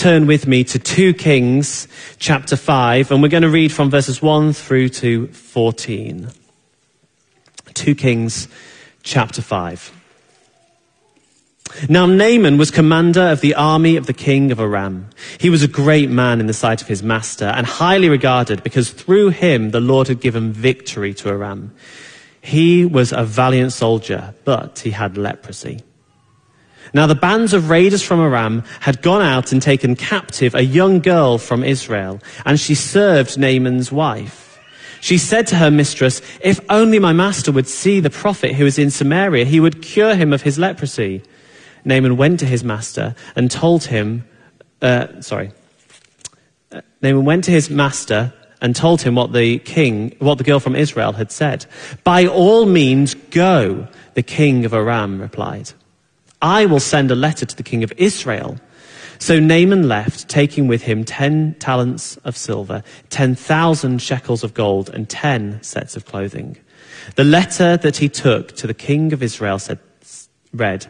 turn with me to 2 Kings chapter 5, and we're going to read from verses 1 through to 14. 2 Kings chapter 5. Now Naaman was commander of the army of the king of Aram. He was a great man in the sight of his master and highly regarded because through him the Lord had given victory to Aram. He was a valiant soldier, but he had leprosy. Now the bands of raiders from Aram had gone out and taken captive a young girl from Israel, and she served Naaman's wife. She said to her mistress, If only my master would see the prophet who is in Samaria, he would cure him of his leprosy. Naaman went to his master and told him, uh, sorry, uh, Naaman went to his master and told him what the king, what the girl from Israel had said. By all means, go, the king of Aram replied. I will send a letter to the king of Israel. So Naaman left, taking with him ten talents of silver, ten thousand shekels of gold, and ten sets of clothing. The letter that he took to the king of Israel said, read,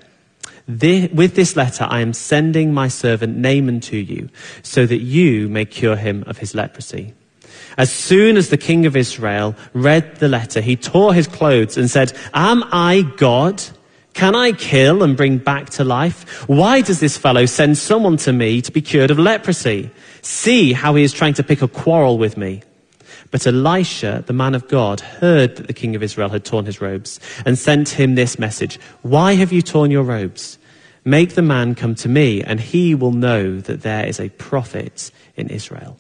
with this letter I am sending my servant Naaman to you, so that you may cure him of his leprosy. As soon as the king of Israel read the letter, he tore his clothes and said, Am I God? Can I kill and bring back to life? Why does this fellow send someone to me to be cured of leprosy? See how he is trying to pick a quarrel with me. But Elisha, the man of God, heard that the king of Israel had torn his robes and sent him this message. Why have you torn your robes? Make the man come to me and he will know that there is a prophet in Israel.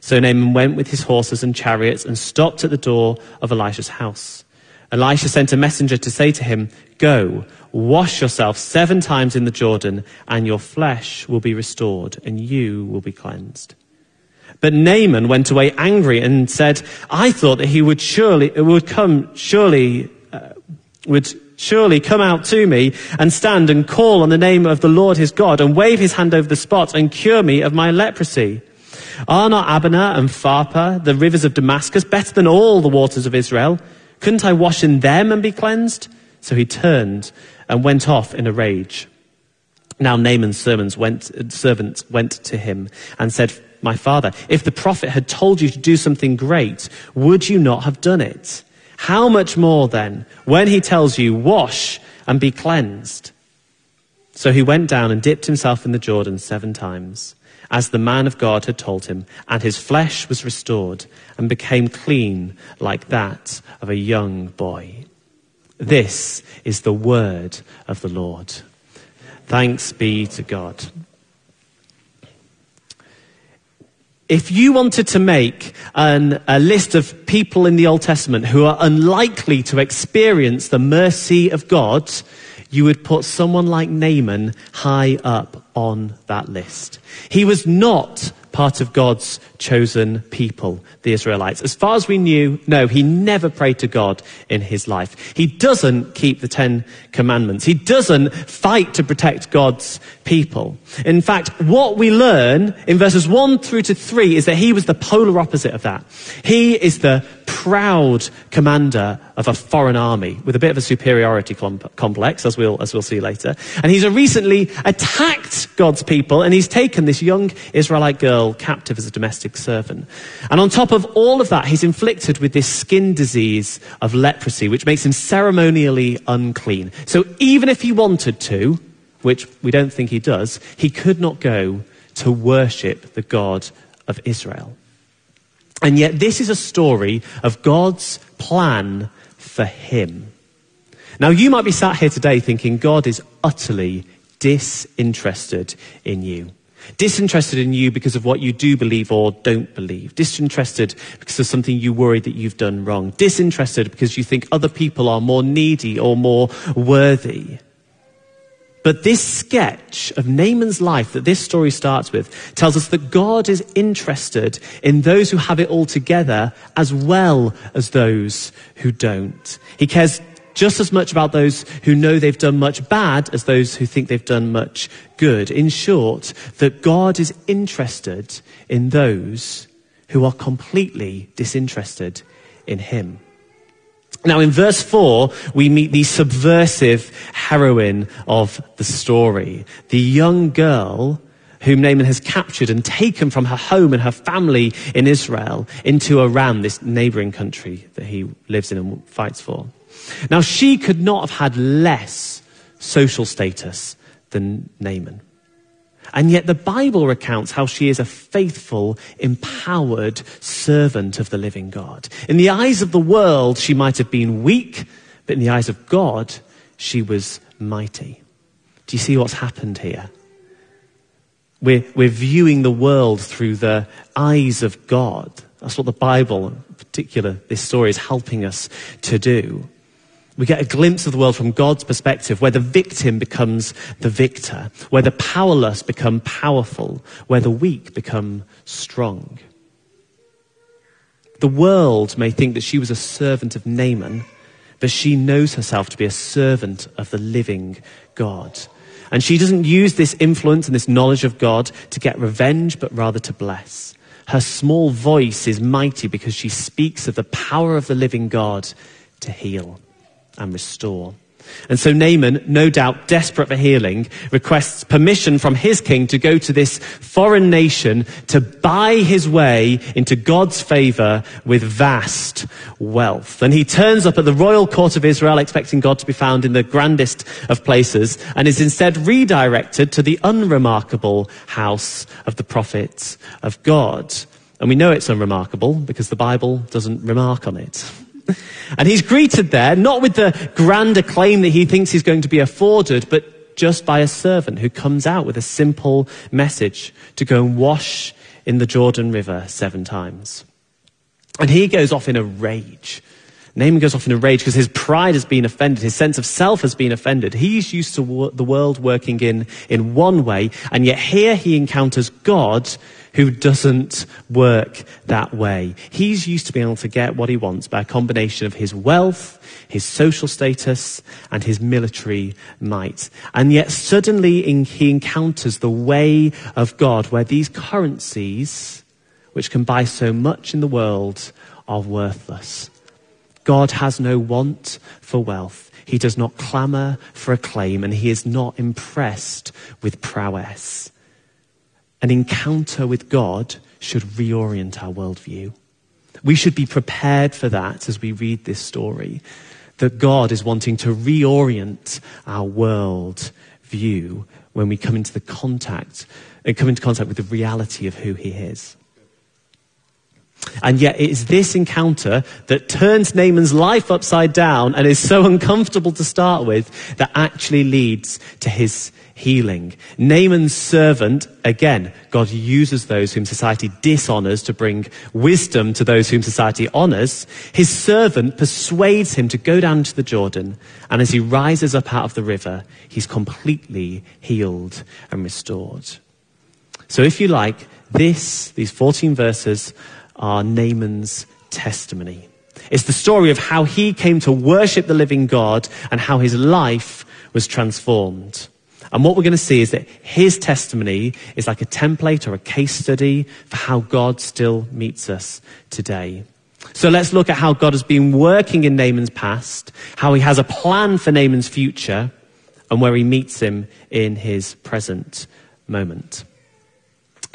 So Naaman went with his horses and chariots and stopped at the door of Elisha's house. Elisha sent a messenger to say to him, Go, wash yourself seven times in the Jordan, and your flesh will be restored, and you will be cleansed. But Naaman went away angry and said, I thought that he would surely, would come, surely, uh, would surely come out to me and stand and call on the name of the Lord his God and wave his hand over the spot and cure me of my leprosy. Are not Abana and Pharpar, the rivers of Damascus, better than all the waters of Israel? Couldn't I wash in them and be cleansed? So he turned and went off in a rage. Now Naaman's servants went, servant went to him and said, My father, if the prophet had told you to do something great, would you not have done it? How much more then when he tells you, Wash and be cleansed? So he went down and dipped himself in the Jordan seven times as the man of God had told him, and his flesh was restored and became clean like that of a young boy. This is the word of the Lord. Thanks be to God. If you wanted to make an, a list of people in the Old Testament who are unlikely to experience the mercy of God, you would put someone like Naaman high up on that list. He was not part of God's chosen people, the Israelites. As far as we knew, no, he never prayed to God in his life. He doesn't keep the Ten Commandments. He doesn't fight to protect God's people. In fact, what we learn in verses 1 through to 3 is that he was the polar opposite of that. He is the proud commander of a foreign army with a bit of a superiority complex, as we'll, as we'll see later. And he's recently attacked God's people and he's taken this young Israelite girl captive as a domestic servant. And on top of all of that, he's inflicted with this skin disease of leprosy, which makes him ceremonially unclean. So even if he wanted to, which we don't think he does, he could not go to worship the God of Israel. And yet, this is a story of God's plan for him. Now, you might be sat here today thinking God is utterly disinterested in you. Disinterested in you because of what you do believe or don't believe. Disinterested because of something you worry that you've done wrong. Disinterested because you think other people are more needy or more worthy. But this sketch of Naaman's life that this story starts with tells us that God is interested in those who have it all together as well as those who don't. He cares just as much about those who know they've done much bad as those who think they've done much good. In short, that God is interested in those who are completely disinterested in Him. Now, in verse 4, we meet the subversive heroine of the story. The young girl whom Naaman has captured and taken from her home and her family in Israel into Aram, this neighboring country that he lives in and fights for. Now, she could not have had less social status than Naaman. And yet the Bible recounts how she is a faithful, empowered servant of the living God. In the eyes of the world, she might have been weak, but in the eyes of God, she was mighty. Do you see what's happened here? We're, we're viewing the world through the eyes of God. That's what the Bible, in particular, this story is helping us to do. We get a glimpse of the world from God's perspective, where the victim becomes the victor, where the powerless become powerful, where the weak become strong. The world may think that she was a servant of Naaman, but she knows herself to be a servant of the living God. And she doesn't use this influence and this knowledge of God to get revenge, but rather to bless. Her small voice is mighty because she speaks of the power of the living God to heal and restore. And so Naaman, no doubt desperate for healing, requests permission from his king to go to this foreign nation to buy his way into God's favor with vast wealth. And he turns up at the royal court of Israel expecting God to be found in the grandest of places and is instead redirected to the unremarkable house of the prophets of God. And we know it's unremarkable because the Bible doesn't remark on it. And he's greeted there, not with the grand acclaim that he thinks he's going to be afforded, but just by a servant who comes out with a simple message to go and wash in the Jordan River seven times. And he goes off in a rage. Naaman goes off in a rage because his pride has been offended. His sense of self has been offended. He's used to the world working in, in one way, and yet here he encounters God who doesn't work that way. He's used to being able to get what he wants by a combination of his wealth, his social status, and his military might. And yet suddenly he encounters the way of God where these currencies, which can buy so much in the world, are worthless. God has no want for wealth. He does not clamor for acclaim, and he is not impressed with prowess an encounter with God should reorient our worldview. We should be prepared for that as we read this story. That God is wanting to reorient our world view when we come into the contact and uh, come into contact with the reality of who He is. And yet it is this encounter that turns Naaman's life upside down and is so uncomfortable to start with that actually leads to his healing. Naaman's servant, again, God uses those whom society dishonors to bring wisdom to those whom society honors. His servant persuades him to go down to the Jordan, and as he rises up out of the river, he's completely healed and restored. So if you like, this, these 14 verses are Naaman's testimony. It's the story of how he came to worship the living God and how his life was transformed. And what we're going to see is that his testimony is like a template or a case study for how God still meets us today. So let's look at how God has been working in Naaman's past, how he has a plan for Naaman's future, and where he meets him in his present moment.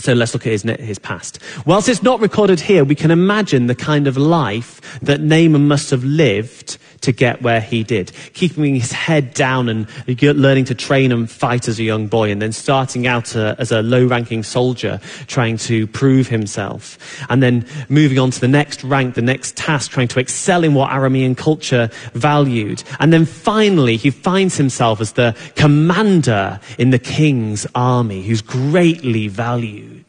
So let's look at his, his past. Whilst it's not recorded here, we can imagine the kind of life that Naaman must have lived to get where he did. Keeping his head down and learning to train and fight as a young boy and then starting out uh, as a low ranking soldier trying to prove himself. And then moving on to the next rank, the next task, trying to excel in what Aramean culture valued. And then finally, he finds himself as the commander in the king's army who's greatly valued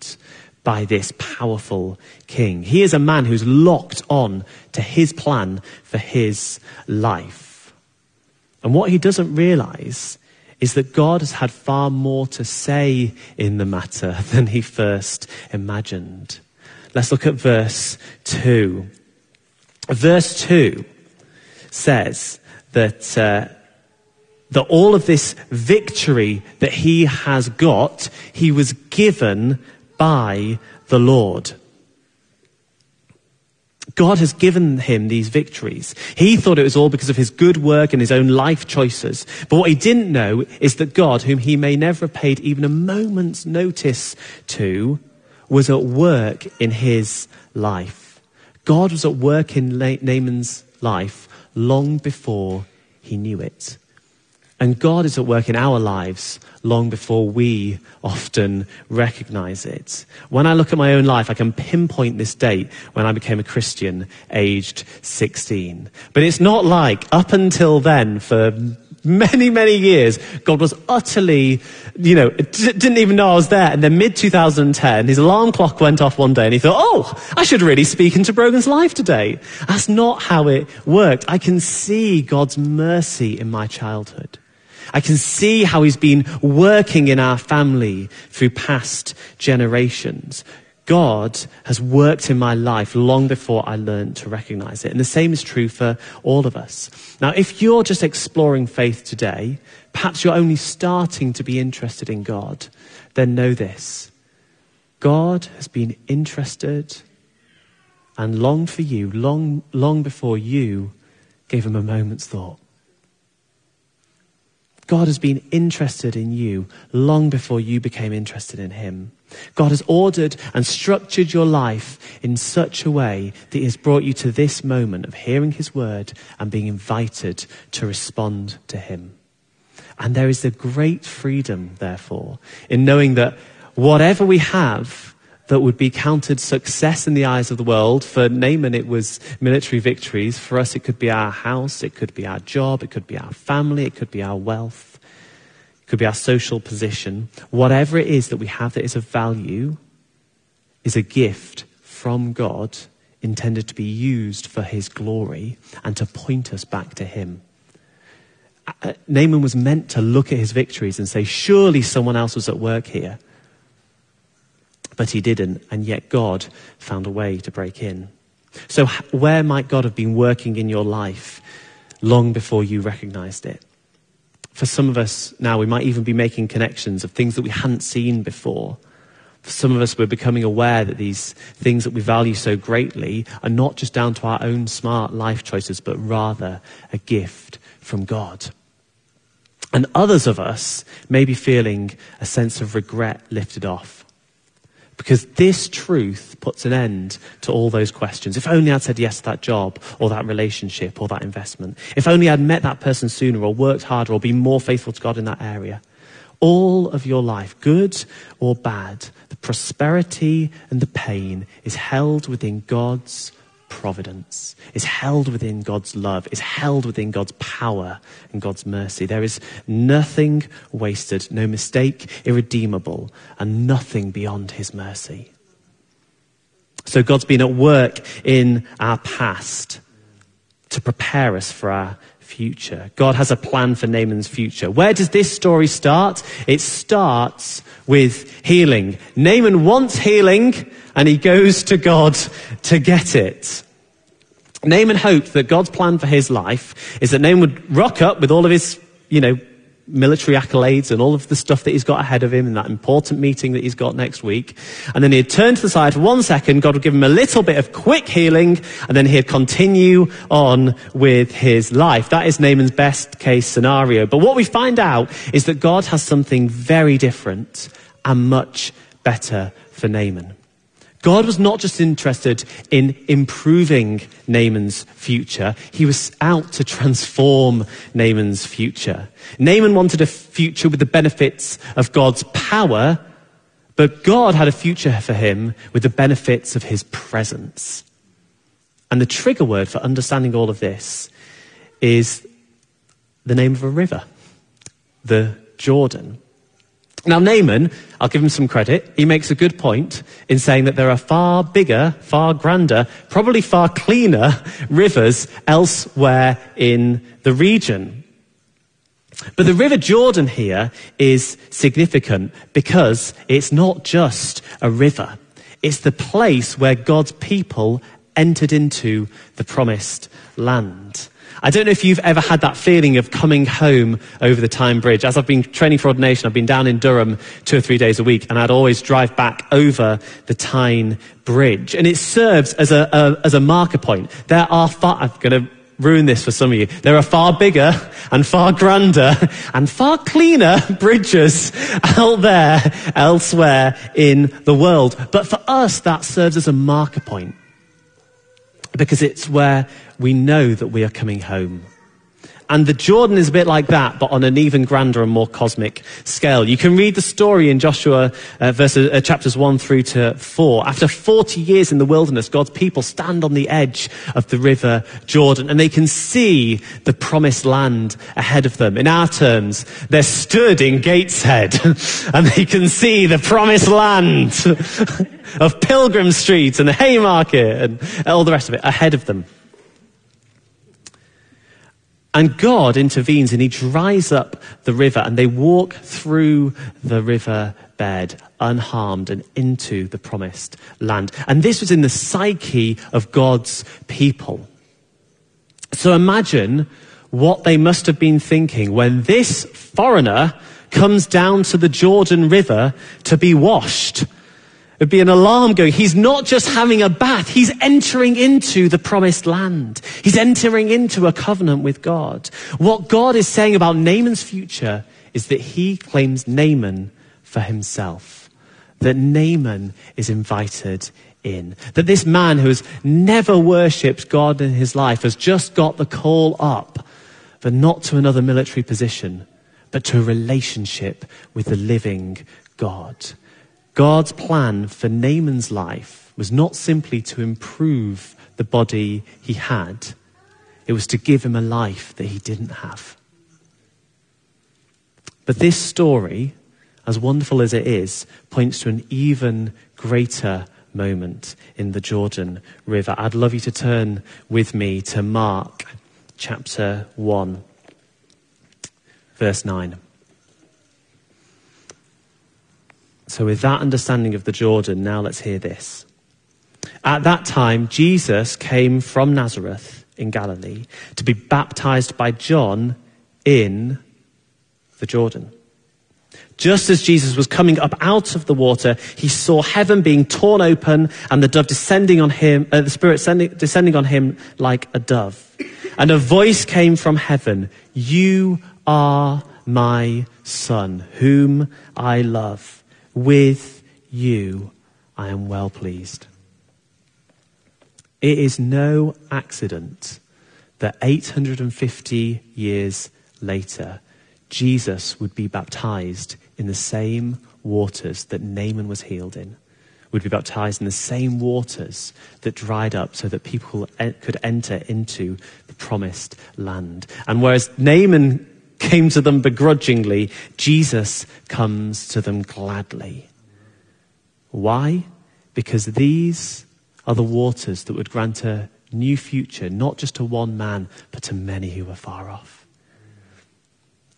by this powerful king. He is a man who's locked on to his plan for his life. And what he doesn't realize is that God has had far more to say in the matter than he first imagined. Let's look at verse 2. Verse 2 says that, uh, that all of this victory that he has got, he was given by the Lord. God has given him these victories. He thought it was all because of his good work and his own life choices. But what he didn't know is that God, whom he may never have paid even a moment's notice to, was at work in his life. God was at work in Naaman's life long before he knew it. And God is at work in our lives long before we often recognize it. When I look at my own life, I can pinpoint this date when I became a Christian, aged 16. But it's not like up until then, for many, many years, God was utterly, you know, d- didn't even know I was there. And then mid 2010, his alarm clock went off one day and he thought, oh, I should really speak into Brogan's life today. That's not how it worked. I can see God's mercy in my childhood. I can see how he's been working in our family through past generations. God has worked in my life long before I learned to recognize it. And the same is true for all of us. Now, if you're just exploring faith today, perhaps you're only starting to be interested in God, then know this. God has been interested and longed for you long, long before you gave him a moment's thought. God has been interested in you long before you became interested in Him. God has ordered and structured your life in such a way that He has brought you to this moment of hearing His word and being invited to respond to Him. And there is a great freedom, therefore, in knowing that whatever we have that would be counted success in the eyes of the world. For Naaman, it was military victories. For us, it could be our house, it could be our job, it could be our family, it could be our wealth, it could be our social position. Whatever it is that we have that is of value is a gift from God intended to be used for his glory and to point us back to him. Uh, Naaman was meant to look at his victories and say, surely someone else was at work here. But he didn't, and yet God found a way to break in. So, where might God have been working in your life long before you recognized it? For some of us now, we might even be making connections of things that we hadn't seen before. For some of us, we're becoming aware that these things that we value so greatly are not just down to our own smart life choices, but rather a gift from God. And others of us may be feeling a sense of regret lifted off because this truth puts an end to all those questions. If only I'd said yes to that job or that relationship or that investment. If only I'd met that person sooner or worked harder or been more faithful to God in that area. All of your life, good or bad, the prosperity and the pain is held within God's providence, is held within God's love, is held within God's power and God's mercy. There is nothing wasted, no mistake irredeemable, and nothing beyond his mercy. So God's been at work in our past to prepare us for our future. God has a plan for Naaman's future. Where does this story start? It starts with healing. Naaman wants healing and he goes to God to get it. Naaman hoped that God's plan for his life is that Naaman would rock up with all of his, you know, military accolades and all of the stuff that he's got ahead of him and that important meeting that he's got next week. And then he'd turn to the side for one second, God would give him a little bit of quick healing, and then he'd continue on with his life. That is Naaman's best case scenario. But what we find out is that God has something very different and much better for Naaman. God was not just interested in improving Naaman's future, he was out to transform Naaman's future. Naaman wanted a future with the benefits of God's power, but God had a future for him with the benefits of his presence. And the trigger word for understanding all of this is the name of a river, the Jordan. Now, Naaman, I'll give him some credit. He makes a good point in saying that there are far bigger, far grander, probably far cleaner rivers elsewhere in the region. But the River Jordan here is significant because it's not just a river. It's the place where God's people entered into the promised land. I don't know if you've ever had that feeling of coming home over the Tyne Bridge. As I've been training for ordination, I've been down in Durham two or three days a week, and I'd always drive back over the Tyne Bridge. And it serves as a, a as a marker point. There are far, I'm going to ruin this for some of you. There are far bigger and far grander and far cleaner bridges out there elsewhere in the world. But for us, that serves as a marker point because it's where we know that we are coming home. And the Jordan is a bit like that, but on an even grander and more cosmic scale. You can read the story in Joshua uh, verses, uh, chapters 1 through to 4. After 40 years in the wilderness, God's people stand on the edge of the river Jordan and they can see the promised land ahead of them. In our terms, they're stood in Gateshead and they can see the promised land of Pilgrim Street and the Haymarket and all the rest of it ahead of them. And God intervenes and he dries up the river and they walk through the river bed unharmed and into the promised land. And this was in the psyche of God's people. So imagine what they must have been thinking when this foreigner comes down to the Jordan River to be washed There'd be an alarm going. He's not just having a bath, he's entering into the promised land. He's entering into a covenant with God. What God is saying about Naaman's future is that he claims Naaman for himself. That Naaman is invited in. That this man who has never worshipped God in his life has just got the call up, but not to another military position, but to a relationship with the living God. God's plan for Naaman's life was not simply to improve the body he had, it was to give him a life that he didn't have. But this story, as wonderful as it is, points to an even greater moment in the Jordan River. I'd love you to turn with me to Mark chapter 1, verse 9. So, with that understanding of the Jordan, now let's hear this. At that time, Jesus came from Nazareth in Galilee to be baptized by John in the Jordan. Just as Jesus was coming up out of the water, he saw heaven being torn open and the dove descending on him, uh, the Spirit descending, descending on him like a dove. And a voice came from heaven, You are my son, whom I love with you I am well pleased. It is no accident that 850 years later, Jesus would be baptized in the same waters that Naaman was healed in, would be baptized in the same waters that dried up so that people could enter into the promised land. And whereas Naaman came to them begrudgingly, Jesus comes to them gladly. Why? Because these are the waters that would grant a new future, not just to one man, but to many who are far off.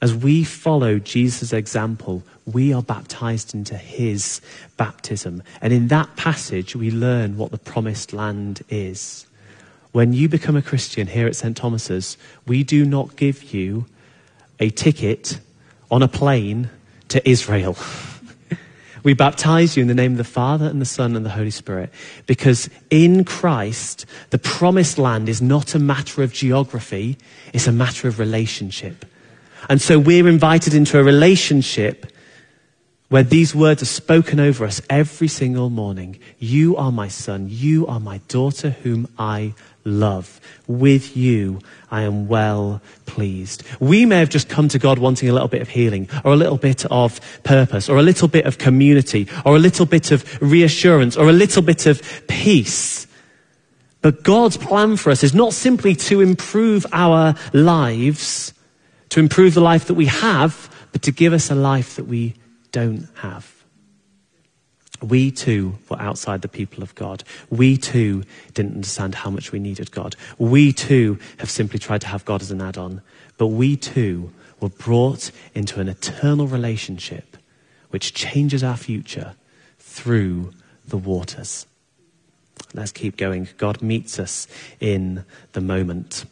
As we follow Jesus' example, we are baptized into his baptism. And in that passage, we learn what the promised land is. When you become a Christian here at St. Thomas's, we do not give you a ticket on a plane to Israel. we baptize you in the name of the Father and the Son and the Holy Spirit because in Christ, the promised land is not a matter of geography, it's a matter of relationship. And so we're invited into a relationship where these words are spoken over us every single morning. You are my son. You are my daughter whom I love. With you, I am well pleased. We may have just come to God wanting a little bit of healing, or a little bit of purpose, or a little bit of community, or a little bit of reassurance, or a little bit of peace. But God's plan for us is not simply to improve our lives, to improve the life that we have, but to give us a life that we don't have. We too were outside the people of God. We too didn't understand how much we needed God. We too have simply tried to have God as an add on. But we too were brought into an eternal relationship which changes our future through the waters. Let's keep going. God meets us in the moment.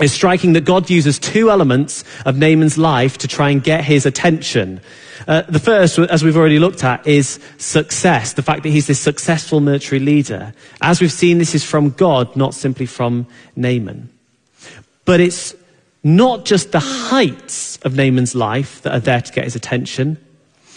It's striking that God uses two elements of Naaman's life to try and get his attention. Uh, the first, as we've already looked at, is success. The fact that he's this successful military leader. As we've seen, this is from God, not simply from Naaman. But it's not just the heights of Naaman's life that are there to get his attention.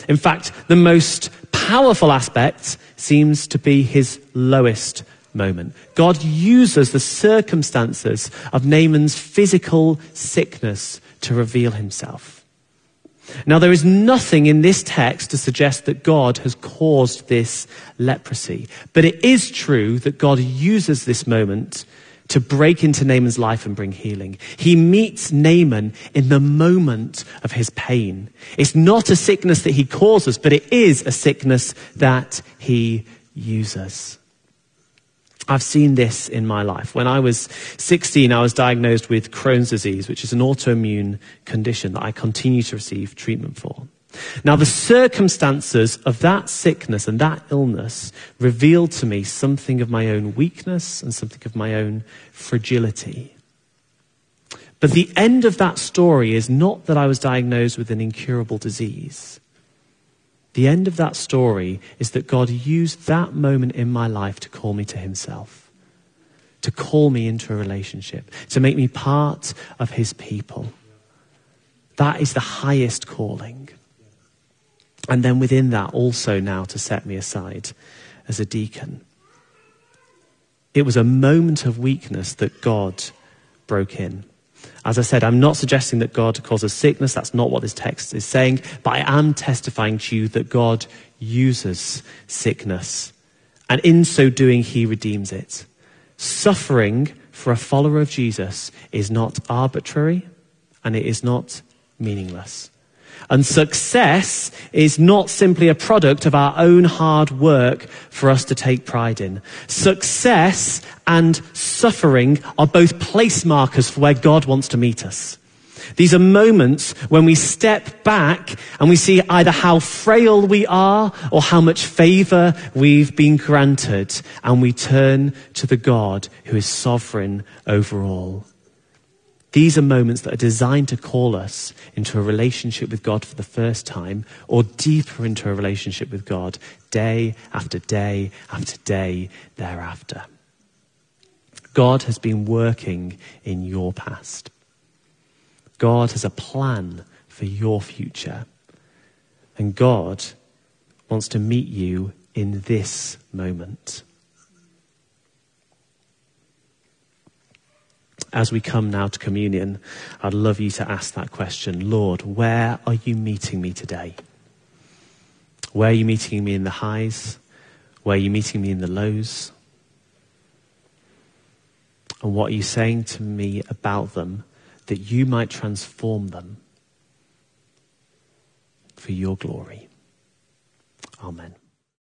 In fact, the most powerful aspect seems to be his lowest moment. God uses the circumstances of Naaman's physical sickness to reveal himself. Now, there is nothing in this text to suggest that God has caused this leprosy, but it is true that God uses this moment to break into Naaman's life and bring healing. He meets Naaman in the moment of his pain. It's not a sickness that he causes, but it is a sickness that he uses. I've seen this in my life. When I was 16, I was diagnosed with Crohn's disease, which is an autoimmune condition that I continue to receive treatment for. Now, the circumstances of that sickness and that illness revealed to me something of my own weakness and something of my own fragility. But the end of that story is not that I was diagnosed with an incurable disease. The end of that story is that God used that moment in my life to call me to Himself, to call me into a relationship, to make me part of His people. That is the highest calling. And then within that, also now to set me aside as a deacon. It was a moment of weakness that God broke in. As I said, I'm not suggesting that God causes sickness. That's not what this text is saying. But I am testifying to you that God uses sickness. And in so doing, he redeems it. Suffering for a follower of Jesus is not arbitrary and it is not meaningless. And success is not simply a product of our own hard work for us to take pride in. Success and suffering are both place markers for where God wants to meet us. These are moments when we step back and we see either how frail we are or how much favor we've been granted and we turn to the God who is sovereign over all. These are moments that are designed to call us into a relationship with God for the first time or deeper into a relationship with God day after day after day thereafter. God has been working in your past. God has a plan for your future. And God wants to meet you in this moment. As we come now to communion, I'd love you to ask that question Lord, where are you meeting me today? Where are you meeting me in the highs? Where are you meeting me in the lows? And what are you saying to me about them that you might transform them for your glory? Amen.